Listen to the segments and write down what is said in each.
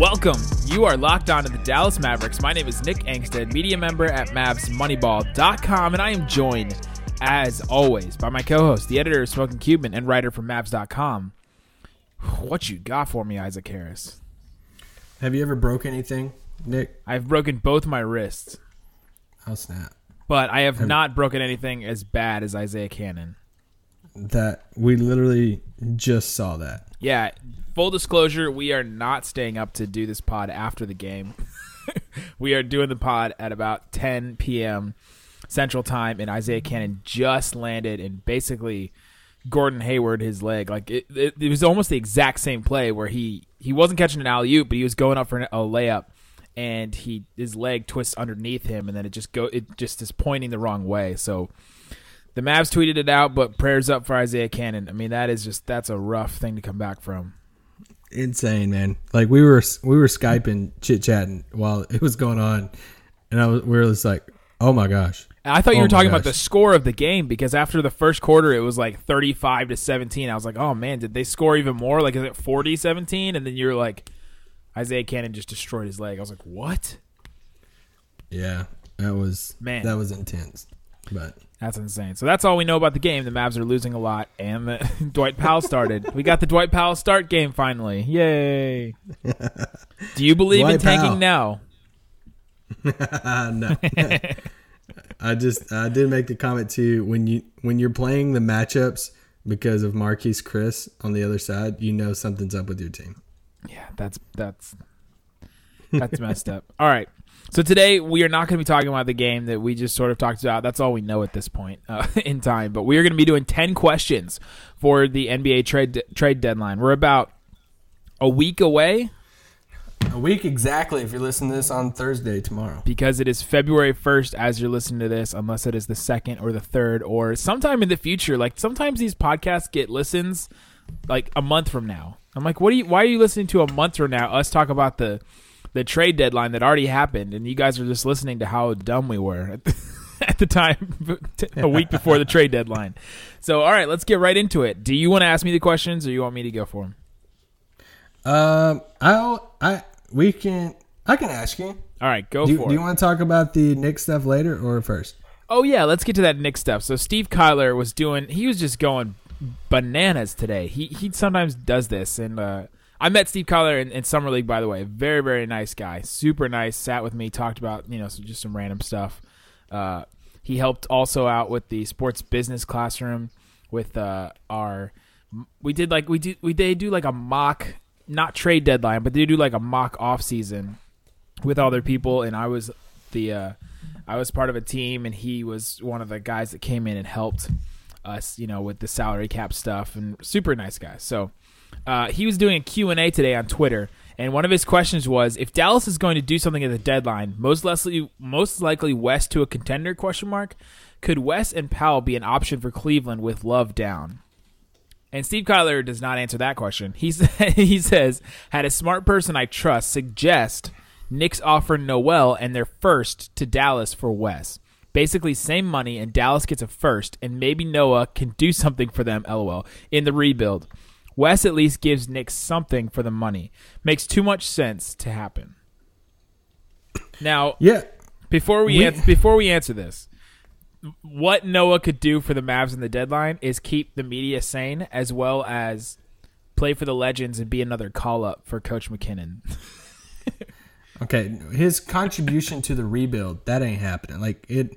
Welcome. You are locked on to the Dallas Mavericks. My name is Nick Angstadt, media member at MavsMoneyball.com, and I am joined, as always, by my co-host, the editor of Smoking Cuban and writer for Mavs.com. What you got for me, Isaac Harris? Have you ever broke anything, Nick? I've broken both my wrists, Oh snap! but I have not broken anything as bad as Isaiah Canaan. That we literally just saw that. Yeah, full disclosure, we are not staying up to do this pod after the game. we are doing the pod at about 10 p.m. Central Time, and Isaiah Canaan just landed and basically Gordon Hayward his leg. Like it, it, it was almost the exact same play where he he wasn't catching an alley oop, but he was going up for a layup, and he his leg twists underneath him, and then it just go it just is pointing the wrong way. So. The Mavs tweeted it out, but prayers up for Isaiah Canaan. I mean, that is just that's a rough thing to come back from. Insane, man. Like we were we were skyping, chit chatting while it was going on, and I was we were just like, oh my gosh. I thought you Oh were talking about the score of the game because after the first quarter it was like 35 to 17. I was like, "Oh man, did they score even more? Like is it 40-17?" And then you're like Isaiah Canaan just destroyed his leg. I was like, "What?" Yeah, that was Man. That was intense. But That's insane. So that's all we know about the game. The Mavs are losing a lot and the, Dwight Powell started. we got the Dwight Powell start game finally. Yay. Do you believe in Dwight tanking Powell. now? no, I just I did make the comment too when you when you're playing the matchups because of Marquese Chriss on the other side, you know something's up with your team. Yeah, that's that's that's messed up. All right. So today we are not going to be talking about the game that we just sort of talked about. That's all we know at this point uh, in time. But we are going to be doing ten questions for the NBA trade trade deadline. We're about a week away A week exactly if you're listening to this on Thursday tomorrow. because it is February first as you're listening to this, unless it is the second or the third or sometime in the future. Like sometimes these podcasts get listens like a month from now. I'm like, what are you? Why are you listening to a month from now? Us talk about the the trade deadline that already happened, and you guys are just listening to how dumb we were at the, at the time, a week before the trade deadline. So, all right, let's get right into it. Do you want to ask me the questions, or you want me to go for them? Um, I I we can I can ask you. All right, go Do, for do it. you want to talk about the Nick stuff later or first? Oh yeah, let's get to that Nick stuff. So Steve Kyler was doing he was just going bananas today. He he sometimes does this and uh I met Steve Kyler in, in summer league by the way. Very very nice guy. Super nice. Sat with me, talked about, you know, so just some random stuff. Uh he helped also out with the sports business classroom with uh our we did like we do we they do like a mock not trade deadline, but they do like a mock off season with other people and I was the uh I was part of a team and he was one of the guys that came in and helped us, you know, with the salary cap stuff and super nice guy. So, uh, he was doing a Q&A today on Twitter and one of his questions was if Dallas is going to do something at the deadline, most likely most likely Wes to a contender question mark, could Wes and Powell be an option for Cleveland with Love down? And Steve Kyler does not answer that question. He he says, "Had a smart person I trust suggest Knicks offer Noel and their first to Dallas for Wes. Basically, same money, and Dallas gets a first, and maybe Noah can do something for them. LOL in the rebuild. Wes at least gives Nick something for the money. Makes too much sense to happen. Now, Yeah. before we, We- ans- before we answer this, what Noah could do for the Mavs in the deadline is keep the media sane as well as play for the legends and be another call up for Coach MacKinnon. Okay, his contribution to the rebuild that ain't happening. Like it,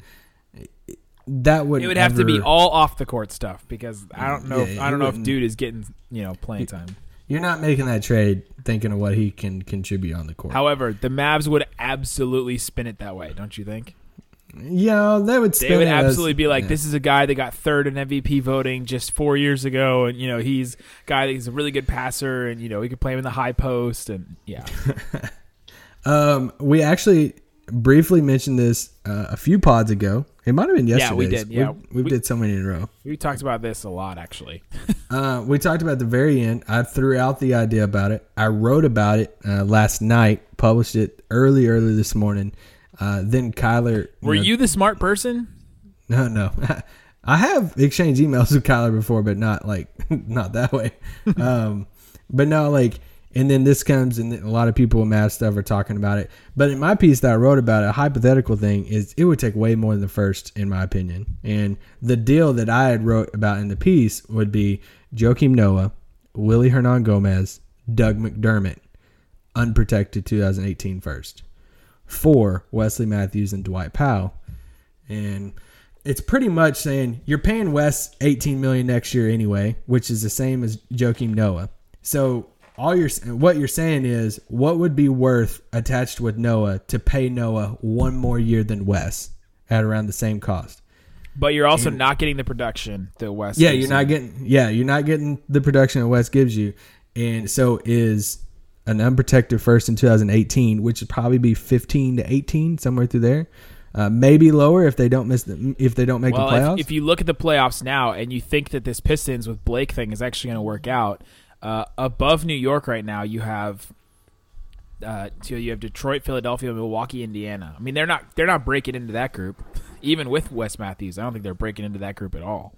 that would It would have to be all off the court stuff because I don't know. Yeah, if, I don't know if dude is getting you know playing time. You're not making that trade thinking of what he can contribute on the court. However, the Mavs would absolutely spin it that way, don't you think? yeah, they would. Spin They would it as- absolutely be like, yeah. "This is a guy that got third in MVP voting just four years ago, and you know he's a guy that he's a really good passer, and you know he could play him in the high post, and yeah, Um, we actually briefly mentioned this uh, a few pods ago. It might have been yesterday. Yeah, we did, yeah. we, we did so many in a row. We talked about this a lot, actually. Uh, we talked about the very end. I threw out the idea about it. I wrote about it uh, last night. Published it early, early this morning. Uh, then Kyler. Were know, you the smart person? No, no. I have exchanged emails with Kyler before, but not like not that way. um, but no, like, and then this comes, and a lot of people with mad stuff are talking about it. But in my piece that I wrote about it, a hypothetical thing is it would take way more than the first, in my opinion. And the deal that I had wrote about in the piece would be Joakim Noah, Willy Hernangomez, Doug McDermott, unprotected 2018 first. Four, Wesley Matthews and Dwight Powell. And it's pretty much saying you're paying Wes 18 million next year anyway, which is the same as Joakim Noah. So all you're what you're saying is what would be worth attached with Noah to pay Noah one more year than Wes at around the same cost. But you're also not getting the production that Wes. Yeah, gives you're not you. getting yeah, you're not getting the production that Wes gives you. And so is an unprotected first in 2018, which would probably be 15 to 18 somewhere through there. Uh, maybe lower if they don't miss the, if they don't make Well, the playoffs. if, if you look at the playoffs now and you think that this Pistons with Blake thing is actually going to work out, uh, above New York right now, you have. Uh, so you have Detroit, Philadelphia, Milwaukee, Indiana. I mean, they're not they're not breaking into that group, even with Wes Matthews. I don't think they're breaking into that group at all.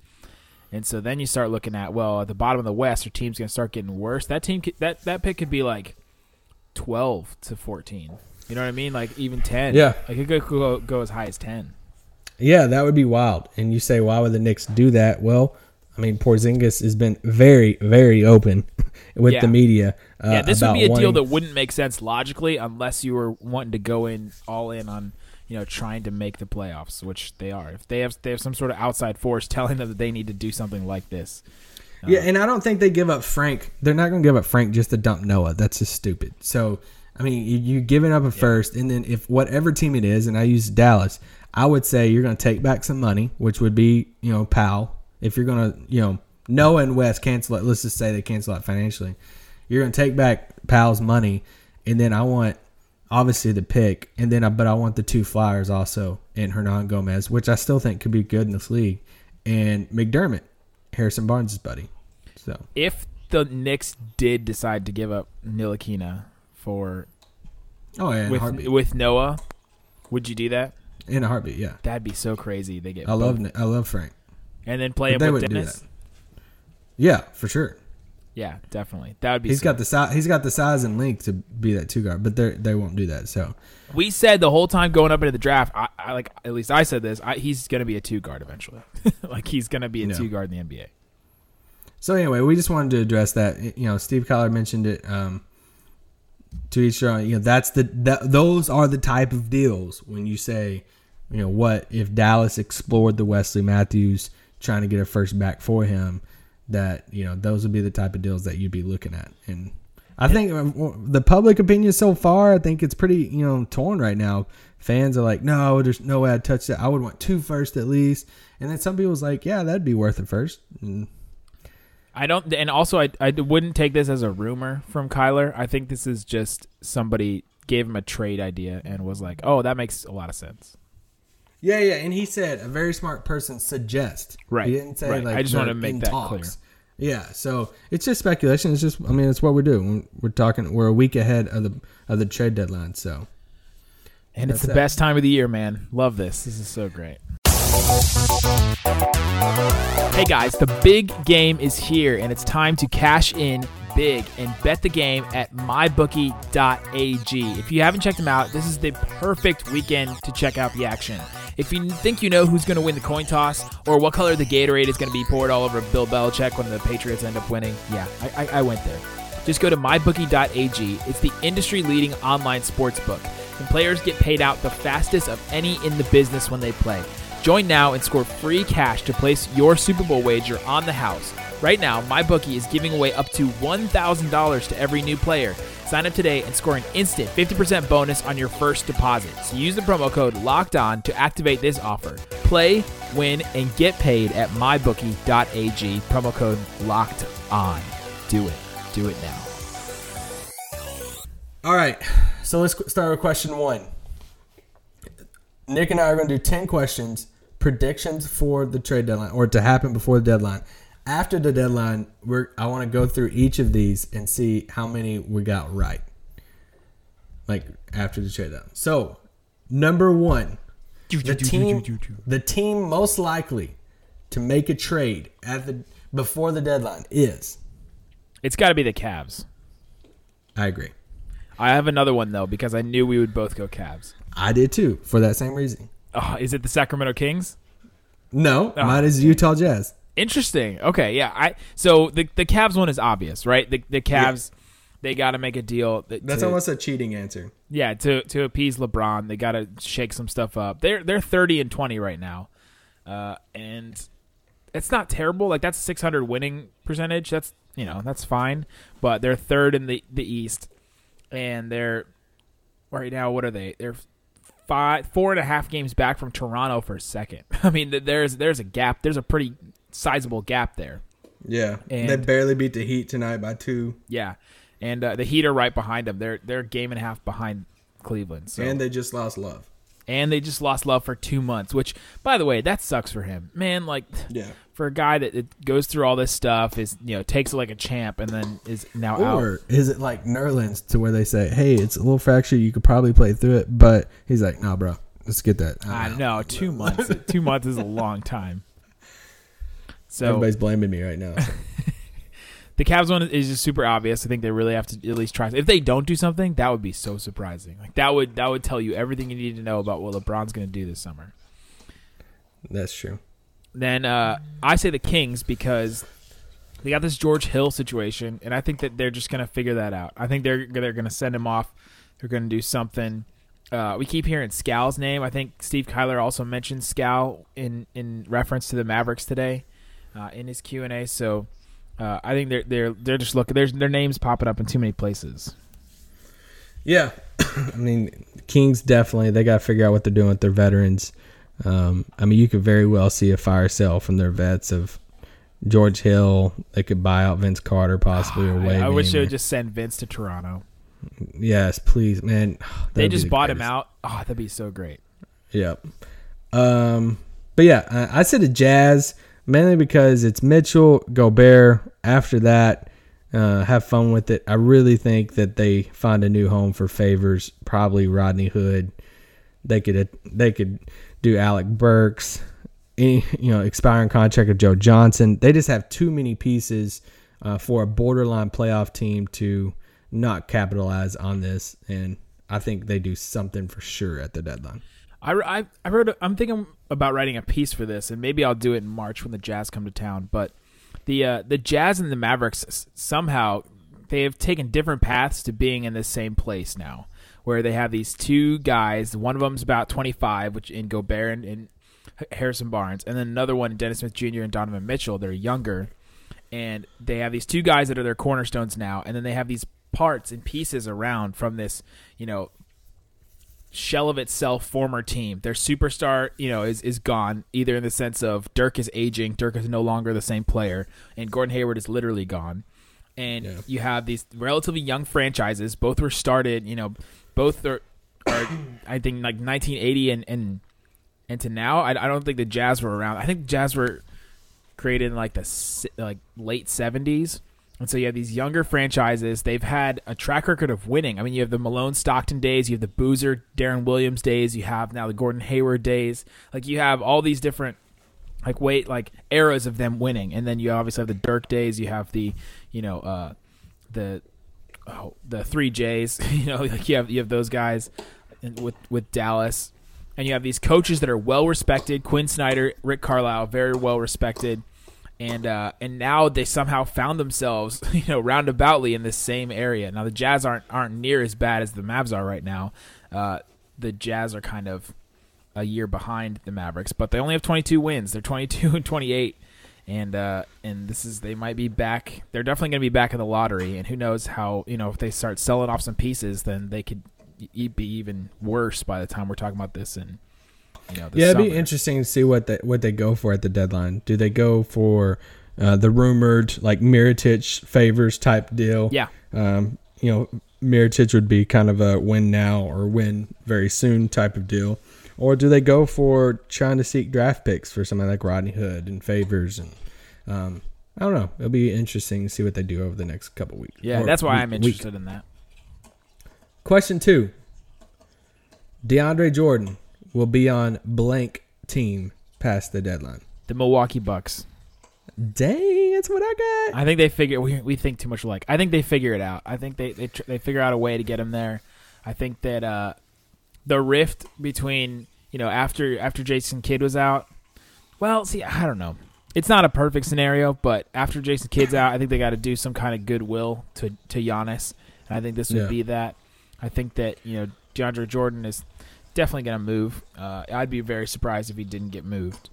And so then you start looking at well, at the bottom of the West, your teams going to start getting worse? That team, could, that that pick could be like twelve to fourteen. You know what I mean? Like even ten. Yeah. like it could go, go as high as ten. Yeah, that would be wild. And you say, why would the Knicks do that? Well, I mean, Porzingis has been very, very open with Yeah. the media. Uh, Yeah, this would be a deal that wouldn't make sense logically unless you were wanting to go in all in on, you know, trying to make the playoffs, which they are. If they have they have some sort of outside force telling them that they need to do something like this. Yeah, and I don't think they give up Frank. They're not going to give up Frank just to dump Noah. That's just stupid. So, I mean, you, you giving up a first, and then if whatever team it is, and I use Dallas, I would say you're going to take back some money, which would be you know Powell. If you're going to you know Noah and Wes cancel it, let's just say they cancel out financially, you're going to take back Powell's money, and then I want obviously the pick, and then I but I want the two flyers also and Hernangomez, which I still think could be good in this league, and McDermott, Harrison Barnes' buddy. So If the Knicks did decide to give up Ntilikina for oh yeah, with with Noah, would you do that? in a heartbeat, yeah. That'd be so crazy. They get I love both. I love Frank. And then play but him with Dennis. Yeah, for sure. Yeah, definitely. That would be. He's so- got the size. He's got the size and length to be that two guard, but they they won't do that. So We said the whole time going up into the draft. I, I like at least I said this. I, he's going to be a two guard eventually. like he's going to be a Yeah. two guard in the NBA. so anyway, we just wanted to address that. You know, Steve Collard mentioned it. Um, to each their own. You know, that's the that, those are the type of deals when you say, you know, what if Dallas explored the Wesley Matthews trying to get a first back for him? That you know, those would be the type of deals that you'd be looking at. And I think um, the public opinion so far, I think it's pretty you know torn right now. Fans are like, no, there's no way I'd touch that. I would want two first at least. And then some people's like, yeah, that'd be worth it first. And I don't, and also I, I wouldn't take this as a rumor from Kyler. I think this is just somebody gave him a trade idea and was like, "Oh, that makes a lot of sense." Yeah, yeah, and he said a very smart person suggest. Right, He didn't say right. like I just they're to make that talks. Yeah, so it's just speculation. It's just, I mean, it's what we're doing. We're talking. We're a week ahead of the of the trade deadline. So And it's the it. best time of the year, man. Love this. This is so great. Hey guys, the big game is here and it's time to cash in big and bet the game at mybookie.ag. If you haven't checked them out, this is the perfect weekend to check out the action. If you think you know who's going to win the coin toss or what color the Gatorade is going to be poured all over Bill Belichick when the Patriots end up winning, yeah, I, I, I went there. Just go to mybookie.ag. It's the industry leading online sports book, and players get paid out the fastest of any in the business when they play. Join now and score free cash to place your Super Bowl wager on the house. Right now, MyBookie is giving away up to $1,000 to every new player. Sign up today and score an instant 50% bonus on your first deposit. So use the promo code LOCKED ON to activate this offer. Play, win, and get paid at mybookie.ag. Promo code LOCKED ON. Do it. Do it now. All right. So let's start with question one. Nick and I are going to do 10 questions, predictions for the trade deadline or to happen before the deadline. After the deadline, we're I want to go through each of these and see how many we got right. Like after the trade deadline. So, number 1, the team the team most likely to make a trade at the before the deadline is It's got to be the Cavs. I agree. I have another one though because I knew we would both go Cavs. I did too for that same reason. Oh, is it the Sacramento Kings? No, ah, mine is Utah Jazz. Interesting. Okay, yeah. I so the the Cavs one is obvious, right? The the Cavs they got to make a deal. that- That's to- almost a cheating answer. yeah to to appease LeBron. They got to shake some stuff up. They're they're thirty and twenty right now, uh, and it's not terrible. Like that's six hundred winning percentage. That's you know that's fine. But they're third in the the East, and they're right now. What are they? They're five four and a half games back from Toronto for second. I mean, there's there's a gap. There's a pretty sizable gap there. Yeah, And- they barely beat the Heat tonight by two, Yeah, and uh, the Heat are right behind them. They're they're a game and a half behind Cleveland. So and they just lost Love. and they just lost love for two months. Which, by the way, that sucks for him, man. Like, Yeah, for a guy that, that goes through all this stuff, is you know takes it like a champ, and then is now out. or is it like Nerlens to where they say, "Hey, it's a little fractured. You could probably play through it," but he's like, "Nah, bro, let's get that." I know two months. two months is a long time. So Everybody's blaming me right now. so. the Cavs one is just super obvious. I think they really have to at least try. If they don't do something, that would be so surprising. Like that would that would tell you everything you need to know about what LeBron's going to do this summer. That's true. Then uh, I say the Kings because they got this George Hill situation, and I think that they're just gonna figure that out. I think they're they're gonna send him off. They're gonna do something. Uh, we keep hearing Skal's name. I think Steve Kyler also mentioned Skal in in reference to the Mavericks today uh, in his Q and A. So uh, I think they're they're they're just looking. There's their names popping up in too many places. Yeah, I mean, Kings definitely they got to figure out what they're doing with their veterans. Um, I mean, you could very well see a fire sale from their vets of George Hill. They could buy out Vince Carter possibly or I, I wish they would just send Vince to Toronto. yes, please, man. They just the bought him out. Oh, that'd be so great. Yep. Um, but yeah, I, I said the Jazz mainly because it's Mitchell, Gobert. After that, uh, have fun with it. I really think that they find a new home for favors. Probably Rodney Hood. They could they could do Alec Burks. Any you know expiring contract of Joe Johnson. They just have too many pieces uh, for a borderline playoff team to not capitalize on this. And I think they do something for sure at the deadline. I, I, I wrote. I'm thinking about writing a piece for this, and maybe I'll do it in March when the Jazz come to town. But the uh, the Jazz and the Mavericks somehow they have taken different paths to being in the same place now, where they have these two guys. One of them's about 25, which in Gobert and, and Harrison Barnes, and then another one, Dennis Smith Jr. and Donovan Mitchell. They're younger, and they have these two guys that are their cornerstones now, and then they have these parts and pieces around from this, you know, shell of itself former team. Their superstar, you know, is is gone either in the sense of Dirk is aging, Dirk is no longer the same player, and Gordon Hayward is literally gone. And you have these relatively young franchises. Both were started, you know, both are, are I think like 1980 and and and to now. I, I don't think the Jazz were around. I think Jazz were created in like the like late 70s. And so you have these younger franchises. They've had a track record of winning. I mean, you have the Malone Stockton days, you have the Boozer Deron Williams days, you have now the Gordon Hayward days. Like you have all these different like wait like eras of them winning. And then you obviously have the Dirk days, you have the, you know, uh the oh, the 3 J's, you know, like you have you have those guys with with Dallas. And you have these coaches that are well respected, Quin Snyder, Rick Carlisle, very well respected and uh, and now they somehow found themselves, you know, roundaboutly in this same area. Now the Jazz aren't aren't near as bad as the Mavs are right now. Uh, the Jazz are kind of a year behind the Mavericks, but they only have 22 wins. They're 22 and 28, and uh, and this is they might be back. They're definitely going to be back in the lottery, and who knows how you know if they start selling off some pieces, then they could be even worse by the time we're talking about this in you know Yeah, it'd be interesting to see what they what they go for at the deadline. Do they go for uh, the rumored like Mirotic favors type deal? Yeah. Um, you know, Mirotic would be kind of a win now or win very soon type of deal, or do they go for trying to seek draft picks for somebody like Rodney Hood and Favors and um, I don't know. It'll be interesting to see what they do over the next couple weeks. Yeah, that's why week- I'm week. interested in that. Question two: DeAndre Jordan will be on blank team past the deadline. The Milwaukee Bucks. Dang, that's what I got. I think they figure we, we think too much alike. I think they figure it out. I think they they tr- they figure out a way to get him there. I think that uh, the rift between you know after after Jason Kidd was out. Well, see, I don't know. It's not a perfect scenario, but after Jason Kidd's out, I think they got to do some kind of goodwill to to Giannis. And I think this would Yeah. be that. I think that you know DeAndre Jordan is definitely going to move. Uh, I'd be very surprised if he didn't get moved.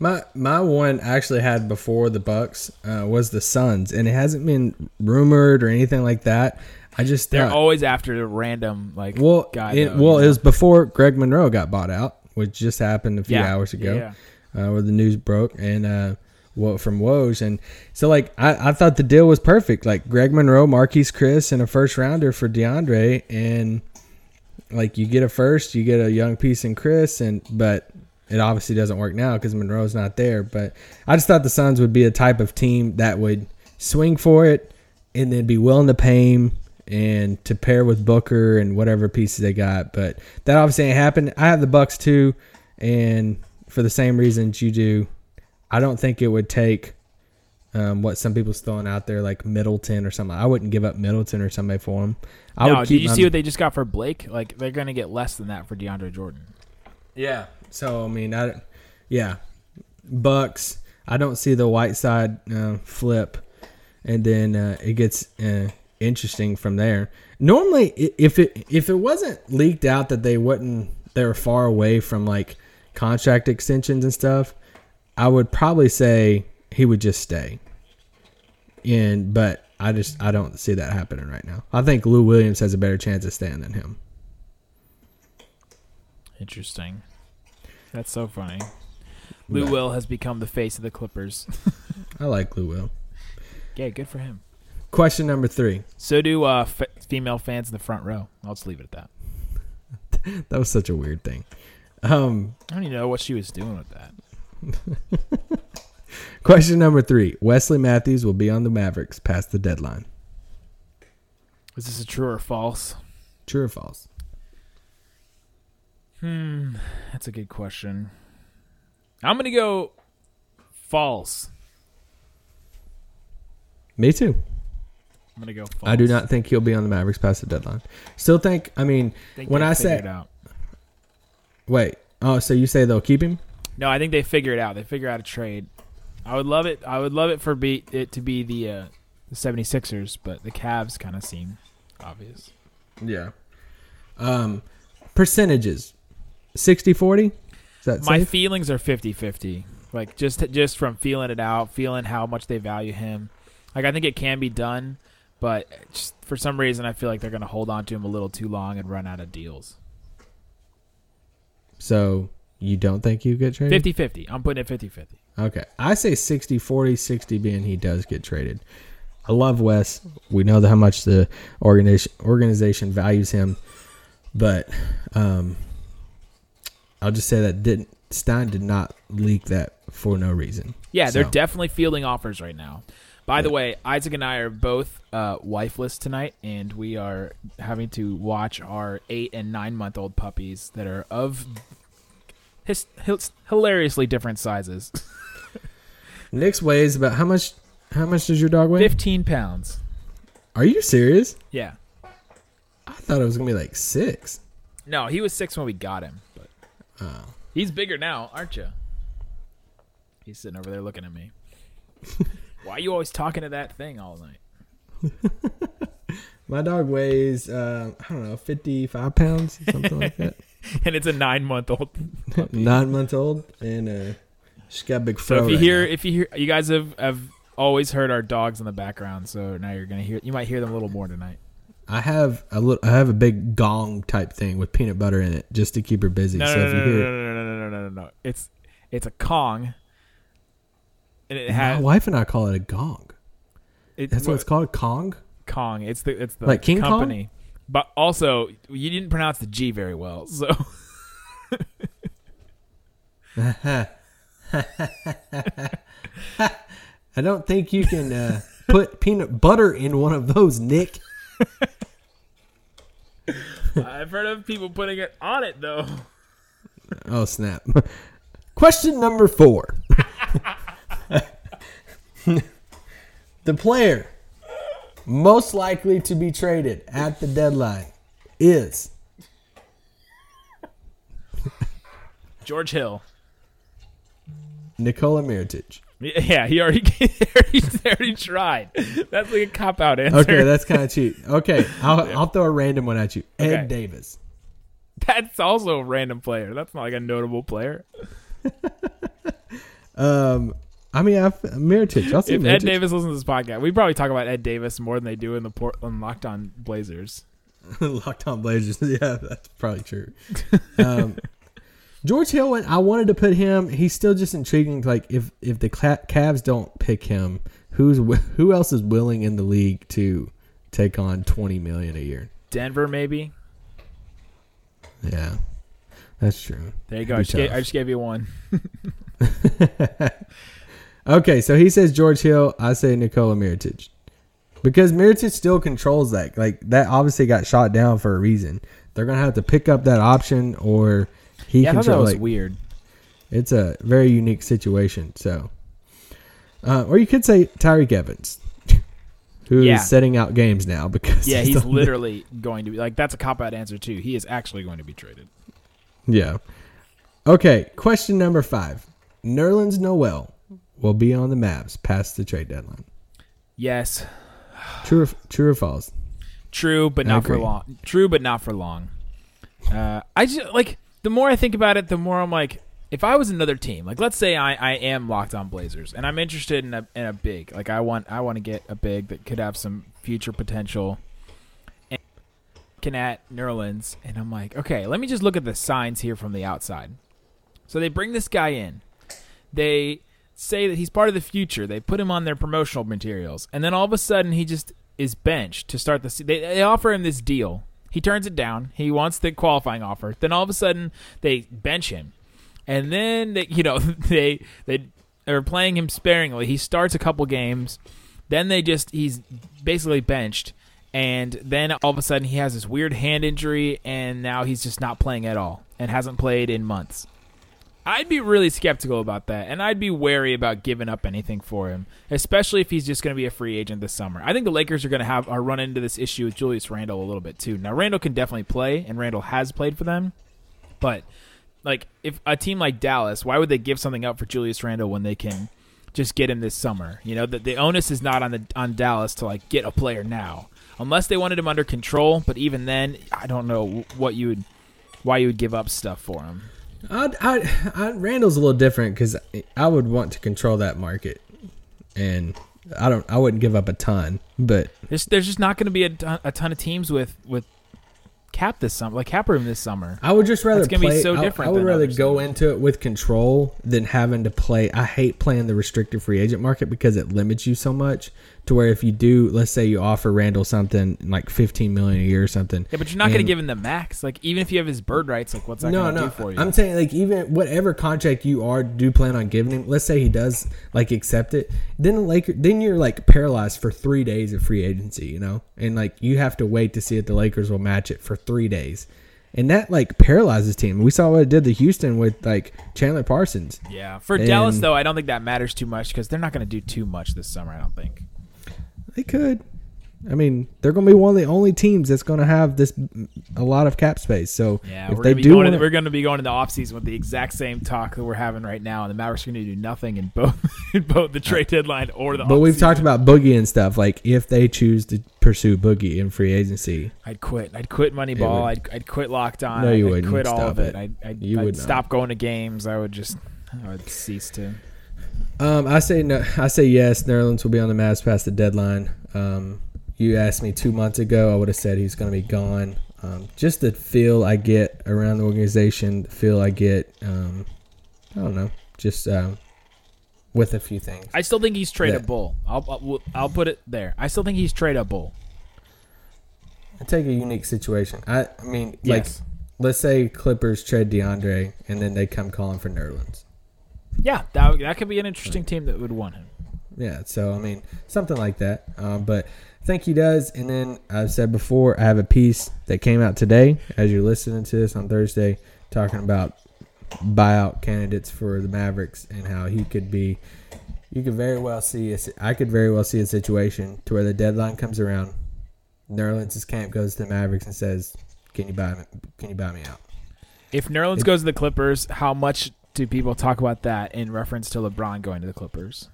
My my one I actually had before the Bucks uh, was the Suns, and it hasn't been rumored or anything like that. I just They're thought, always after the random like well, guy. it, though, well, it was before Greg Monroe got bought out, which just happened a few Yeah. hours ago. Yeah, uh, where the news broke and uh, what from Woj, and so like I, I thought the deal was perfect. Like Greg Monroe, Marquese Chriss, and a first rounder for DeAndre, and like you get a first, you get a young piece in Chriss, and but it obviously doesn't work now because Monroe's not there. But I just thought the Suns would be a type of team that would swing for it and then be willing to pay him and to pair with Booker and whatever pieces they got. But that obviously ain't happened. I have the Bucks too, and for the same reasons you do, I don't think it would take um, what some people's throwing out there like Middleton or something. I wouldn't give up Middleton or somebody for him. I no, would did you my- see what they just got for Blake? Like they're gonna get less than that for DeAndre Jordan. Yeah. So I mean, I yeah, Bucks. I don't see the white side uh, flip, and then uh, it gets uh, interesting from there. Normally, if it if it wasn't leaked out that they wouldn't, they were far away from like contract extensions and stuff, I would probably say he would just stay. And but I just I don't see that happening right now. I think Lou Williams has a better chance of staying than him. Interesting. That's so funny. Lou But- Will has become the face of the Clippers. I like Lou Will. yeah, good for him. Question number three. So do uh, f- female fans in the front row. I'll just leave it at that. That was such a weird thing. Um, I don't even know what she was doing with that. question number three. Wesley Matthews will be on the Mavericks past the deadline. Is this a true or false? True or false? Hmm, that's a good question. I'm gonna go false. Me too. I'm gonna go false. I do not think he'll be on the Mavericks past the deadline. Still think. I mean, think when I say it out. wait, oh, so you say they'll keep him? No, I think they figure it out. They figure out a trade. I would love it. I would love it for be it to be the uh, the 76ers, but the Cavs kind of seem obvious. Yeah. Um, percentages, 60-40? Is that My safe? feelings are 50-50. Like just just from feeling it out, feeling how much they value him. Like I think it can be done, but for some reason I feel like they're going to hold on to him a little too long and run out of deals. so you don't think you get traded? 50-50. I'm putting it 50-50. Okay. I say 60 40, 60 being he does get traded. I love Wes. We know how much the organization organization values him, but um, I'll just say that didn't Stein did not leak that for no reason. Yeah, they're definitely fielding offers right now. By the way, Isaac and I are both uh, wifeless tonight, and we are having to watch our eight and nine month old puppies that are of his, his hilariously different sizes. Nick's weighs about how much? How much does your dog weigh? 15 pounds. Are you serious? Yeah. I thought it was gonna be like six. No, he was six when we got him, but Oh. he's bigger now, aren't you? He's sitting over there looking at me. Why are you always talking to that thing all night? My dog weighs uh, I don't know, fifty five pounds, something like that. And it's a nine month old. nine month old, and uh, She's got big fro. So if you right hear, now. if you hear, you guys have have always heard our dogs in the background. So now you're gonna hear, you might hear them a little more tonight. I have a little, I have a big gong type thing with peanut butter in it just to keep her busy. No, so no, if no, hear, no, no, no, no, no, no, no, it's it's a Kong. And it has, my wife and I call it a gong. It, That's what it's called, Kong. Kong. It's the it's the like King company. Kong? But also, you didn't pronounce the G very well, so. I don't think you can uh, put peanut butter in one of those, Nick. I've heard of people putting it on it though. Oh snap! Question number four: The player most likely to be traded at the deadline is George Hill. Nikola Mirotic. Yeah, he already he already, already tried. That's like a cop out answer. Okay, that's kind of cheap. Okay, I'll, I'll throw a random one at you. Ed Okay. Davis. That's also a random player. That's not like a notable player. Um, I mean, I've, Mirotic. I'll say If Mirotic. Ed Davis listens to this podcast, we probably talk about Ed Davis more than they do in the Portland Locked On Blazers. Locked on Blazers. Yeah, that's probably true. Um, George Hill, I wanted to put him. He's still just intriguing. Like if if the Cavs don't pick him, who's who else is willing in the league to take on twenty million a year? Denver, maybe. Yeah, that's true. There you go. I just, gave. I just gave you one. Okay, so he says George Hill. I say Nikola Mirotic. Because Mirotic still controls that. Like that obviously got shot down for a reason. They're gonna have to pick up that option or he Yeah, I thought that was like weird. it's a very unique situation. So uh, or you could say Tyreke Evans. Who is Yeah. setting out games now because Yeah, he's the- literally going to be like that's a cop out answer too. He is actually going to be traded. Yeah. Okay, question number five. Nerlens Noel will be on the Mavs past the trade deadline. Yes, True or, true or false? true, but not for long. True, but not for long. Uh, I just like the more I think about it, the more I'm like, if I was another team, like let's say I, I am locked on Blazers and I'm interested in a in a big, like I want I want to get a big that could have some future potential. And looking at Nerlens, and I'm like, okay, let me just look at the signs here from the outside. So they bring this guy in. They say that he's part of the future. They put him on their promotional materials, and then all of a sudden he just is benched to start the. They, they offer him this deal. He turns it down. He wants the qualifying offer. Then all of a sudden they bench him, and then they, you know they they are playing him sparingly. He starts a couple games, then they just he's basically benched, and then all of a sudden he has this weird hand injury, and now he's just not playing at all and hasn't played in months. I'd be really skeptical about that, and I'd be wary about giving up anything for him, especially if he's just going to be a free agent this summer. I think the Lakers are going to have are run into this issue with Julius Randle a little bit too. Now Randle can definitely play, and Randle has played for them, but like if a team like Dallas, why would they give something up for Julius Randle when they can just get him this summer? You know, the, the onus is not on the on Dallas to like get a player now, unless they wanted him under control. But even then, I don't know what you would why you would give up stuff for him. I'd, I'd, i Randle's a little different because I would want to control that market, and I don't. I wouldn't give up a ton, but There's there's just not going to be a ton, a ton of teams with with cap this summer, like cap room this summer. I would just rather That's gonna be so different I, would than rather go into it with control than having to play. I hate playing the restricted free agent market because it limits you so much. To where if you do, let's say you offer Randle something like fifteen million a year or something. Yeah, but you're not going to give him the max. Like even if you have his bird rights, like what's that no, going to no. do for you? I'm saying like even whatever contract you are do plan on giving him. Let's say he does like accept it. Then the Laker, then you're like paralyzed for three days of free agency, you know, and like you have to wait to see if the Lakers will match it for three days, and that like paralyzes team. We saw what it did to Houston with like Chandler Parsons. yeah, for Dallas though, I don't think that matters too much because they're not going to do too much this summer. I don't think. They could. I mean, they're going to be one of the only teams that's going to have this a lot of cap space. So Yeah, if we're they gonna do, going. wanna- we're going to be going into the offseason with the exact same talk that we're having right now, and the Mavericks are going to do nothing in both in both the trade deadline or the. but we've talked about Boogie and stuff. Like if they choose to pursue Boogie in free agency, I'd quit. I'd quit Moneyball. would- I'd, I'd quit Locked On. No, you I'd, wouldn't. quit all of it. it. I'd, I'd, You would stop going to games. I would just I would cease to. Um, I say no. I say yes. Nerlens will be on the Mavs past the deadline. Um, you asked me two months ago, I would have said he's going to be gone. Um, just the feel I get around the organization, the feel I get, um, I don't know, just uh, with a few things. I still think he's Yeah. tradable. I'll, I'll I'll put it there. I still think he's tradable. I take a unique situation. I, I mean, Yes. like, let's say Clippers trade DeAndre and then they come calling for Nerlens. Yeah, that that could be an interesting team that would want him. Yeah, so I mean, something like that. Um, but I think he does. And then I've said before, I have a piece that came out today as you're listening to this on Thursday, talking about buyout candidates for the Mavericks and how he could be. You could very well see. A, I could very well see a situation to where the deadline comes around, Nerlens' camp goes to the Mavericks and says, "Can you buy me? Can you buy me out?" If Nerlens goes to the Clippers, how much do people talk about that in reference to LeBron going to the Clippers?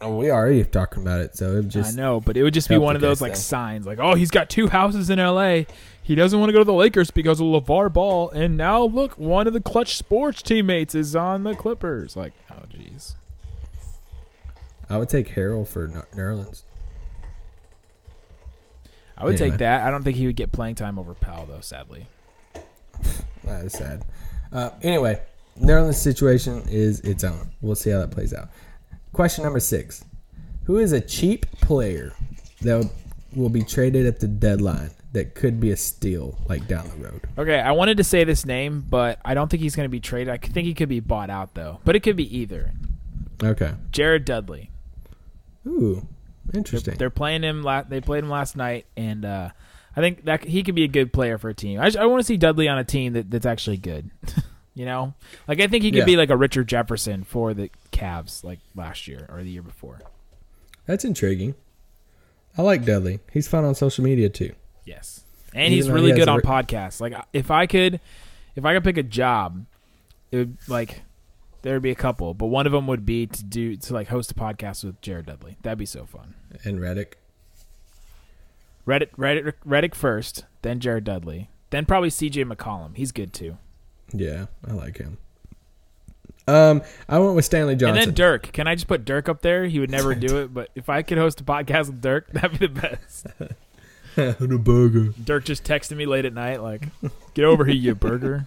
Oh, we already talking about it, so it just I know, but it would just be one of those like though. signs, like, oh, he's got two houses in L.A. He doesn't want to go to the Lakers because of LeVar Ball, and now look, one of the Clutch Sports teammates is on the Clippers. Like, oh, jeez. I would take Harrell for Ner- Nerlens. I would Anyway. take that. I don't think he would get playing time over Powell, though. Sadly, That is sad. Uh, anyway, Nerlens' situation is its own. We'll see how that plays out. Question number six: Who is a cheap player that will be traded at the deadline that could be a steal, like down the road? okay. I wanted to say this name, but I don't think he's going to be traded. I think he could be bought out, though. But it could be either. Okay. Jared Dudley. Ooh, interesting. They're playing him. La- they played him last night, and uh, I think that he could be a good player for a team. I, just, I want to see Dudley on a team that, that's actually good. you know, like I think he could Yeah. be like a Richard Jefferson for the Cavs, like last year or the year before. That's intriguing. I like Dudley. He's fun on social media too. Yes, and Even he's though he really good on re- podcasts. Like if I could, if I could pick a job, it would like there would be a couple, but one of them would be to do to like host a podcast with Jared Dudley. That'd be so fun. And Redick. Reddit, Reddit, Redick first, then Jared Dudley, then probably C.J. McCollum. He's good too. Yeah, I like him. Um, I went with Stanley Johnson. And then Dirk. Can I just put Dirk up there? He would never do it, but if I could host a podcast with Dirk, that'd be the best. the burger. Dirk just texted me late at night, like, "Get over here, you burger."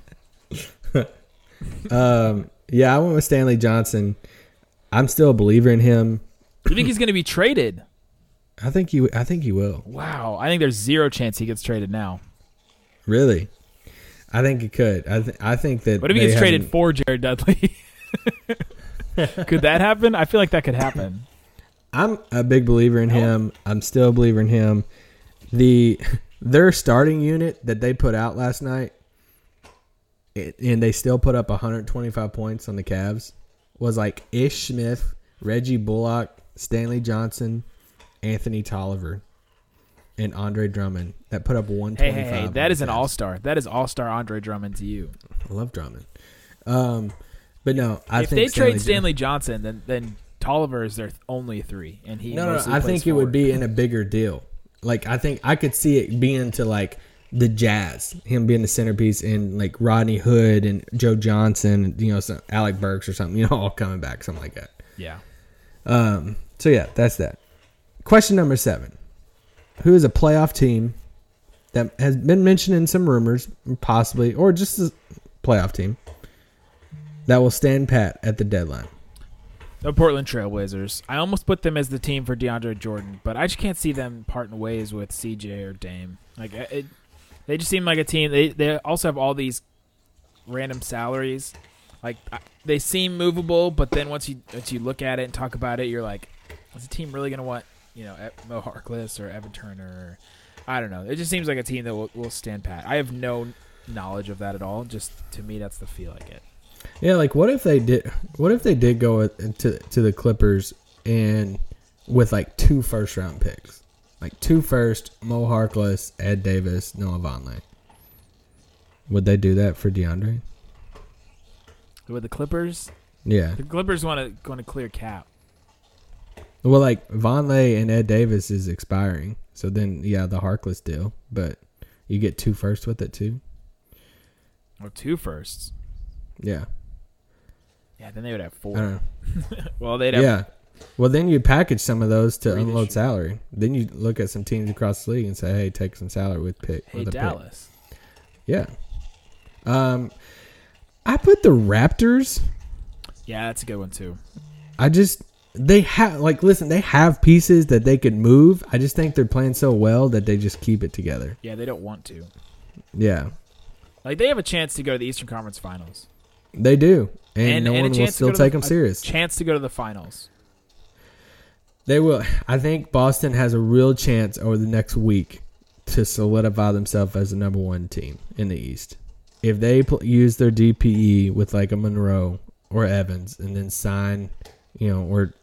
Um, yeah, I went with Stanley Johnson. I'm still a believer in him. You think he's going to be traded? I think he. I think he will. Wow, I think there's zero chance he gets traded now. Really, I think he could. I th- I think that. What if he gets traded for Jared Dudley? could that happen? I feel like that could happen. I'm a big believer in him. I'm still a believer in him. The their starting unit that they put out last night, it, and they still put up 125 points on the Cavs, was like Ish Smith, Reggie Bullock, Stanley Johnson, Anthony Tolliver, and Andre Drummond. That put up 125. hey, hey! on That is an all star. That is all star Andre Drummond to you. I love Drummond. Um, but no, I if think they Stanley trade Stanley Johnson, then then Tolliver is their only three, and he No, no, I think it would be in a bigger deal. Like I think I could see it being to like the Jazz, him being the centerpiece, and like Rodney Hood and Joe Johnson, you know, some, Alec Burks or something, you know, all coming back, something like that. yeah. Um, so yeah, that's that. Question number seven: Who is a playoff team that has been mentioned in some rumors, possibly, or just a playoff team that will stand pat at the deadline? The Portland Trailblazers. I almost put them as the team for DeAndre Jordan, but I just can't see them parting ways with CJ or Dame. Like it, they just seem like a team. They they also have all these random salaries. Like they seem movable, but then once you once you look at it and talk about it, you're like, is the team really gonna want you know Mo Harkless or Evan Turner? Or, I don't know. It just seems like a team that will, will stand pat. I have no knowledge of that at all. Just to me, that's the feel I get. Yeah, like what if they did? What if they did go to to the Clippers and with like two first round picks, like two first, Mo Harkless, Ed Davis, Noah Vonleh. Would they do that for DeAndre? With the Clippers, Yeah. the Clippers want to going to clear cap. Well, like Vonleh and Ed Davis is expiring, so then yeah, the Harkless deal, but you get two firsts with it too. Or two firsts. Yeah. Yeah, then they would have I four. don't know. Well, they'd have Yeah. Well, then you package some of those to Three unload salary. Then you look at some teams across the league and say, "Hey, take some salary with pick." Hey with a pick. Dallas. Yeah. Um, I put the Raptors. Yeah, that's a good one too. I just they have like listen, they have pieces that they could move. I just think they're playing so well that they just keep it together. Yeah, they don't want to. Yeah, Like they have a chance to go to the Eastern Conference Finals, they do, and, no one will to still go to take the, them serious. A chance to go to the finals. They will. I think Boston has a real chance over the next week to solidify themselves as the number one team in the East. If they pl- use their DPE with like a Monroe or Evans, and then sign, you know, or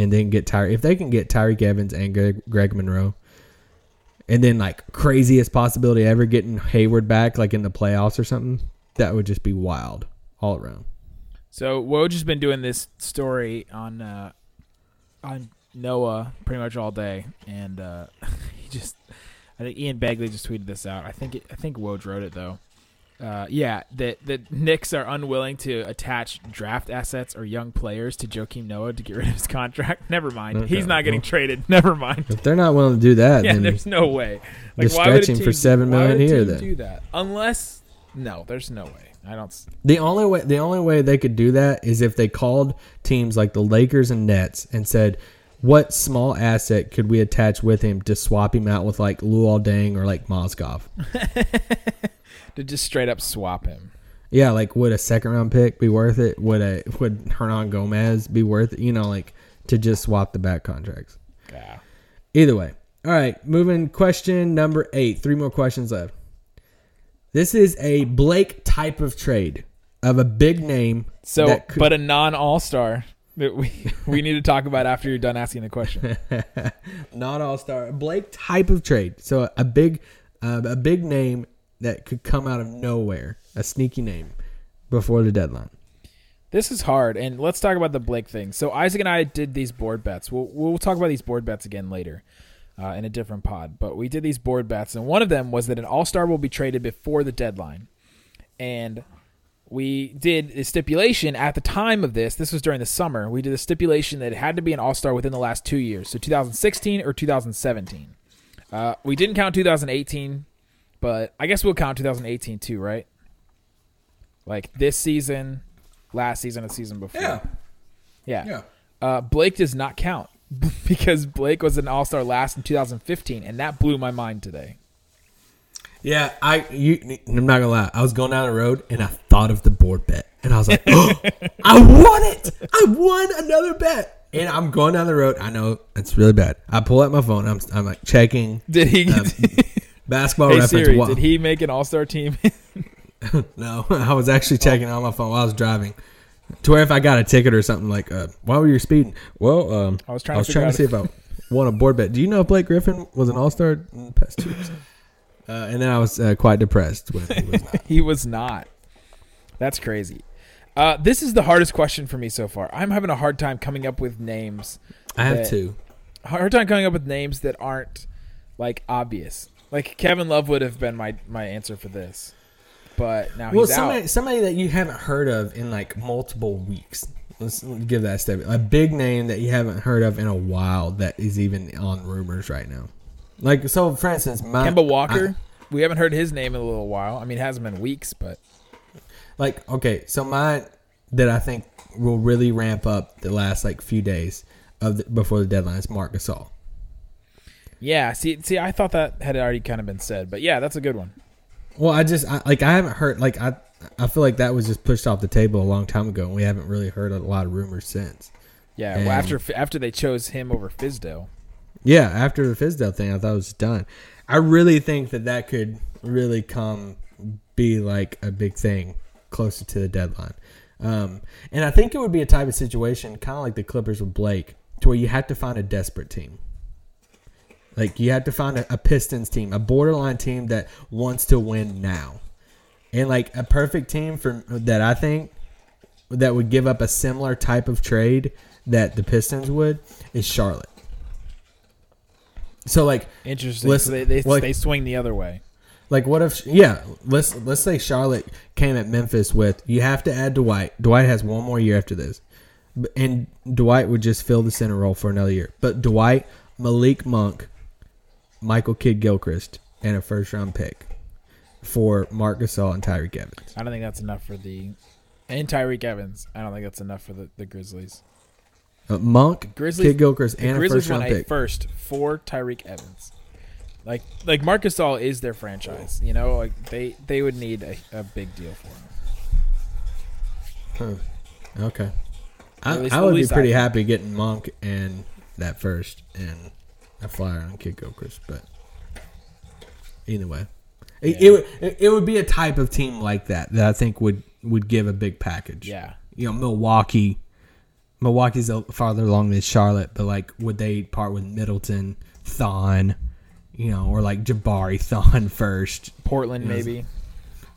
and then get Tyre. If they can get Tyreke Evans and Greg, Greg Monroe, and then like craziest possibility ever getting Hayward back, like in the playoffs or something, that would just be wild all around. So Woj has been doing this story on uh, on Noah pretty much all day, and uh, he just I think Ian Begley just tweeted this out. I think it, I think Woj wrote it though. Uh, yeah, that the Knicks are unwilling to attach draft assets or young players to Joakim Noah to get rid of his contract. Never mind, Okay, he's not getting well- traded. Never mind. If they're not willing to do that, Yeah, then there's no way. They're why would a stretching for seven million here, then. Do that unless no, there's no way. I don't. The only way the only way they could do that is if they called teams like the Lakers and Nets and said, "What small asset could we attach with him to swap him out with like Luol Deng or like Mozgov?" To just straight up swap him. yeah, like would a second round pick be worth it? Would a would Hernangomez be worth it? You know, like to just swap the back contracts. Yeah. Either way. All right, moving question number 8. Three more questions left. This is a Blake type of trade of a big name So, could- but a non All Star that we we need to talk about after you're done asking the question. not all star Blake type of trade. So a big, uh, a big name that could come out of nowhere, a sneaky name before the deadline. This is hard, and let's talk about the Blake thing. So Isaac and I did these board bets. We'll we'll talk about these board bets again later, uh, in a different pod. But we did these board bets, and one of them was that an All Star will be traded before the deadline, and we did a stipulation at the time of this. This was during the summer. We did a stipulation that it had to be an All Star within the last two years, so 2016 or 2017. Uh, we didn't count 2018, but I guess we'll count 2018 too, right? Like this season, last season, and the season before. Yeah. Yeah. Uh, Blake does not count because Blake was an All Star last in 2015, and that blew my mind today. Yeah, I you I'm not gonna lie. I was going down the road and I thought of the board bet. And I was like, oh, I won it! I won another bet. And I'm going down the road. I know it's really bad. I pull out my phone. I'm, I'm like checking Did he? um, basketball hey reference. Siri, Wow. did he make an All Star team? No, I was actually checking on my phone while I was driving. To where if I got a ticket or something like, uh, why were you speeding? Well, um, I was trying I to was figure trying to see if I won a board bet. Do you know if Blake Griffin was an All Star in the past two years? Uh, and then I was uh, quite depressed when he was not. he was not. That's crazy. Uh, this is the hardest question for me so far. I'm having a hard time coming up with names. I have that- two. Hard time coming up with names that aren't like obvious. Like Kevin Love would have been my my answer for this, but now Well, he's somebody, out. somebody that you haven't heard of in like multiple weeks. Let's give that a step. A big name that you haven't heard of in a while that is even on rumors right now. Like so, for instance, my Kemba Walker. I- we haven't heard his name in a little while. I mean, it hasn't been weeks, but like okay, so mine that I think will really ramp up the last like few days of the, before the deadline is Marc Gasol. Yeah. See, see, I thought that had already kind of been said, but yeah, that's a good one. Well, I just I, like I haven't heard like I I feel like that was just pushed off the table a long time ago, and we haven't really heard a lot of rumors since. Yeah. And- well, after after they chose him over Fizdale. Yeah, after the Fizdale thing, I thought it was done. I really think that that could really come be like a big thing closer to the deadline. Um, and I think it would be a type of situation, kind of like the Clippers with Blake, to where you have to find a desperate team. Like you have to find a, a Pistons team, a borderline team that wants to win now, and like a perfect team for that I think that would give up a similar type of trade that the Pistons would is Charlotte. So like Interesting. Listen, so they they, like- they swing the other way. like what if yeah, let's let's say Charlotte came at Memphis with you have to add Dwight. Dwight has one more year after this. And Dwight would just fill the center role for another year. But Dwight, Malik Monk, Michael Kidd Gilchrist, and a first round pick for Marc Gasol and Tyreke Evans. I don't think that's enough for the and Tyreke Evans. I don't think that's enough for the, the Grizzlies. Uh, Monk, Grizzlies- Kidd Gilchrist, and a first round pick. first for Tyreke Evans. Like like Marc Gasol is their franchise. You know, like they they would need a, a big deal for him. Okay. I, least- I would be least I pretty happy getting Monk and that first and a flyer on Kidd Gilchrist, but either way, it, it, would- it, it would be a type of team like that that I think would would give a big package. Yeah. you know, Milwaukee. Milwaukee's a- farther along than Charlotte, but like, would they part with Middleton, Thon, you know, or like Jabari Thon first? Portland Yes. maybe.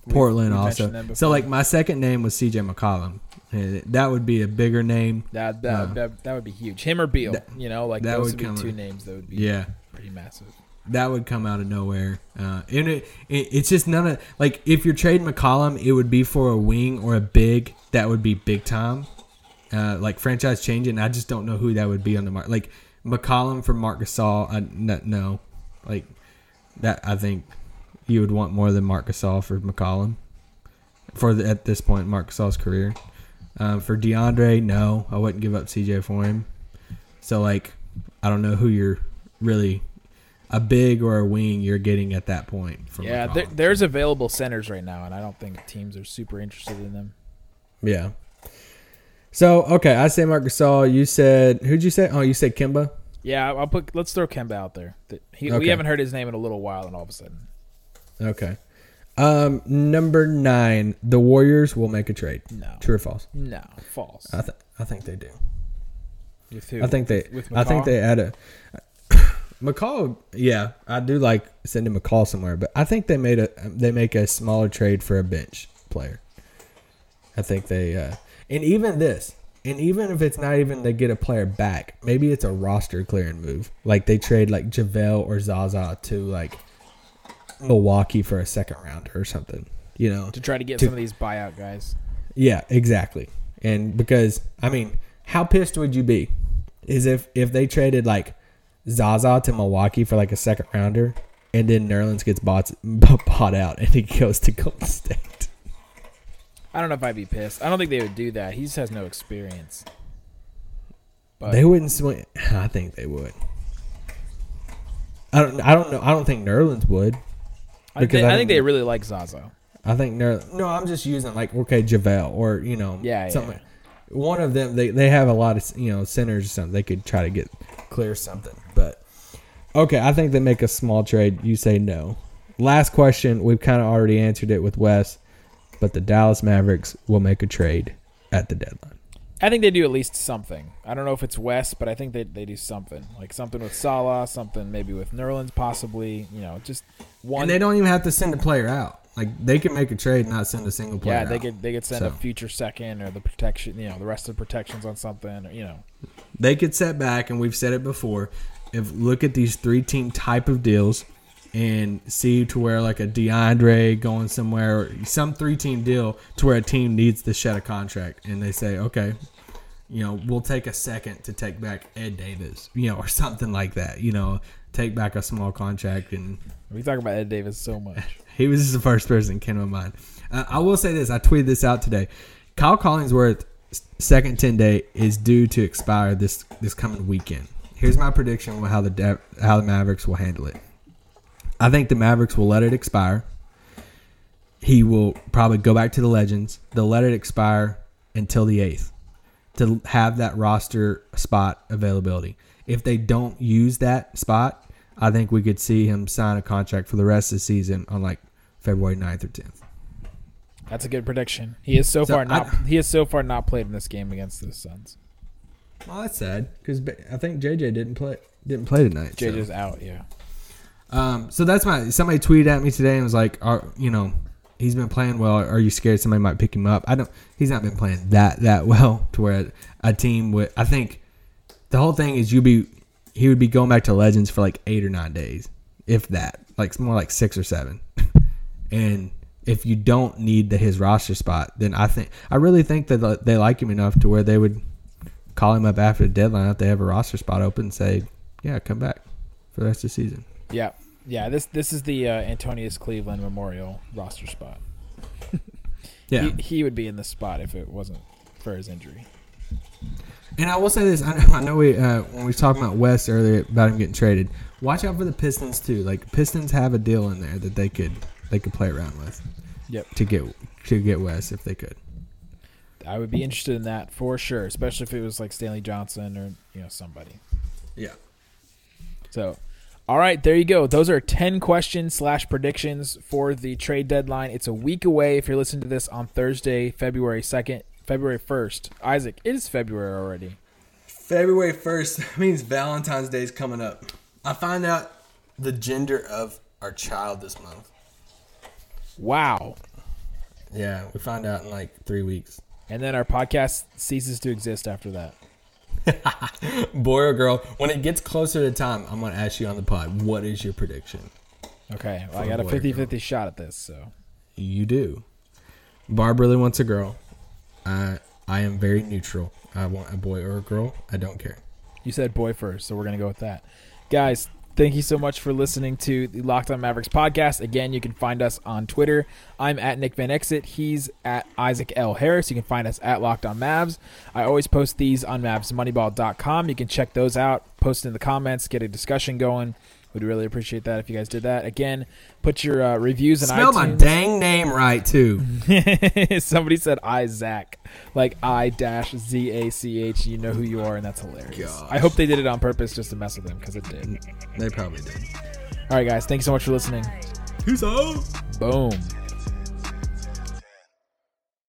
Portland we also. So like, my second name was C.J. McCollum. That would be a bigger name. That that, Uh, that that would be huge. Him or Beal. that- you know, like that those would would be two names that would be Yeah. pretty massive. that would come out of nowhere. Uh, and it, it, it's just none of like if you're trading McCollum, it would be for a wing or a big that would be big time, uh, like franchise changing. I just don't know who that would be on the market. Like McCollum for Marc Gasol, I, no, no, like that. I think you would want more than Marc Gasol for McCollum for the, at this point in Marc Gasol's career. Um, for DeAndre, no, I wouldn't give up CJ for him. So like, I don't know who you're really a big or a wing you're getting at that point. From Yeah, there, there's available centers right now, and I don't think teams are super interested in them. yeah. So okay, I say Marc Gasol. You said who'd you say? Oh, you said Kemba. Yeah, I'll put. Let's throw Kemba out there. He, Okay. We haven't heard his name in a little while, and all of a sudden, Okay. Um, number nine, the Warriors will make a trade. no, True or false? no, false. I th- I think they do. With who? I think they. With I think they add a. McCaw, yeah, I do like sending McCaw somewhere, but I think they made a they make a smaller trade for a bench player. I think they, uh, and even this, and even if it's not even they get a player back, maybe it's a roster clearing move. Like they trade like JaVale or Zaza to like Milwaukee for a second rounder or something. You know, to try to get to- some of these buyout guys. yeah, exactly. And because I mean, how pissed would you be? Is if if they traded like Zaza to Milwaukee for like a second rounder, and then Nerlens gets bought bought out and he goes to Golden State. I don't know if I'd be pissed. I don't think they would do that. He just has no experience. But They wouldn't swing. I think they would. I don't. I don't know. I don't think Nerlens would. I, because think, I I think they really like Zaza. I think Nerlens. No, I'm just using like okay, Javale or you know yeah, something. yeah. One of them. They they have a lot of you know centers or something. They could try to get clear something, but okay. I think they make a small trade. You say no. Last question. We've kind of already answered it with Wes, but the Dallas Mavericks will make a trade at the deadline. I think they do at least something. I don't know if it's Wes, but I think they they do something like something with Salah, something maybe with Nerlens, possibly. You know, just one. And they don't even have to send a player out. Like they can make a trade, not send a single player. yeah, they out. could they could send a future second or the protection. You know, the rest of the protections on something. Or, you know, they could set back, and we've said it before. If look at these three team type of deals, and see to where like a DeAndre going somewhere, some three team deal to where a team needs to shed a contract, and they say, okay, you know, we'll take a second to take back Ed Davis, you know, or something like that. You know, take back a small contract and we talk about Ed Davis so much. he was just the first person that came to mind. Uh, I will say this: I tweeted this out today. Kyle Collinsworth second ten day is due to expire this this coming weekend. Here's my prediction on how the how the Mavericks will handle it. I think the Mavericks will let it expire. He will probably go back to the Legends. They'll let it expire until the eighth to have that roster spot availability. If they don't use that spot, I think we could see him sign a contract for the rest of the season on like February 9th or 10th. That's a good prediction. He is so, So far not. I- he has so far not played in this game against the Suns. Well, that's sad because I think JJ didn't play didn't play tonight. so. JJ's out. Yeah. Um, so that's my somebody tweeted at me today and was like, "Are you know, he's been playing well. Are you scared somebody might pick him up?" I don't. He's not been playing that that well to where a team would. I think the whole thing is you'd be he would be going back to Legends for like eight or nine days, if that, like more like six or seven. and if you don't need the, his roster spot, then I think I really think that they like him enough to where they would call him up after the deadline if they have a roster spot open and say, "Yeah, come back for the rest of the season." Yeah. Yeah. This this is the uh, Antonius Cleveland Memorial roster spot. Yeah. He, he would be in the spot if it wasn't for his injury. And I will say this: I know, I know we uh, when we were talking about Wes earlier about him getting traded. Watch out for the Pistons too. Like Pistons have a deal in there that they could they could play around with Yep. to get to get Wes if they could. I would be interested in that for sure, especially if it was like Stanley Johnson or you know somebody. Yeah. So, all right, there you go. Those are ten questions slash predictions for the trade deadline. It's a week away. If you're listening to this on Thursday, February second, February first, Isaac, it is February already. February first means Valentine's Day is coming up. I find out the gender of our child this month. Wow. Yeah, we find out in like three weeks. And then our podcast ceases to exist after that. Boy or girl, when it gets closer to time, I'm gonna ask you on the pod. What is your prediction? Okay, well, I got a boy or 50 girl. 50 shot at this. So, You do. Barb really wants a girl. I I am very neutral. I want a boy or a girl. I don't care. you said boy first, so we're going to go with that. Guys, thank you so much for listening to the Locked On Mavericks podcast. Again, you can find us on Twitter. I'm at Nick Van Exit. He's at Isaac L. Harris. You can find us at Locked On Mavs. I always post these on MavsMoneyball.com. You can check those out, post in the comments, get a discussion going. We'd really appreciate that if you guys did that. Again, put your uh, reviews in Spell my dang name right too. Somebody said Isaac, like I dash Z A C H. You know who you are, and that's hilarious. Gosh. I hope they did it on purpose just to mess with him because it did. they probably did. All right, guys, thank you so much for listening. Who's out? Boom.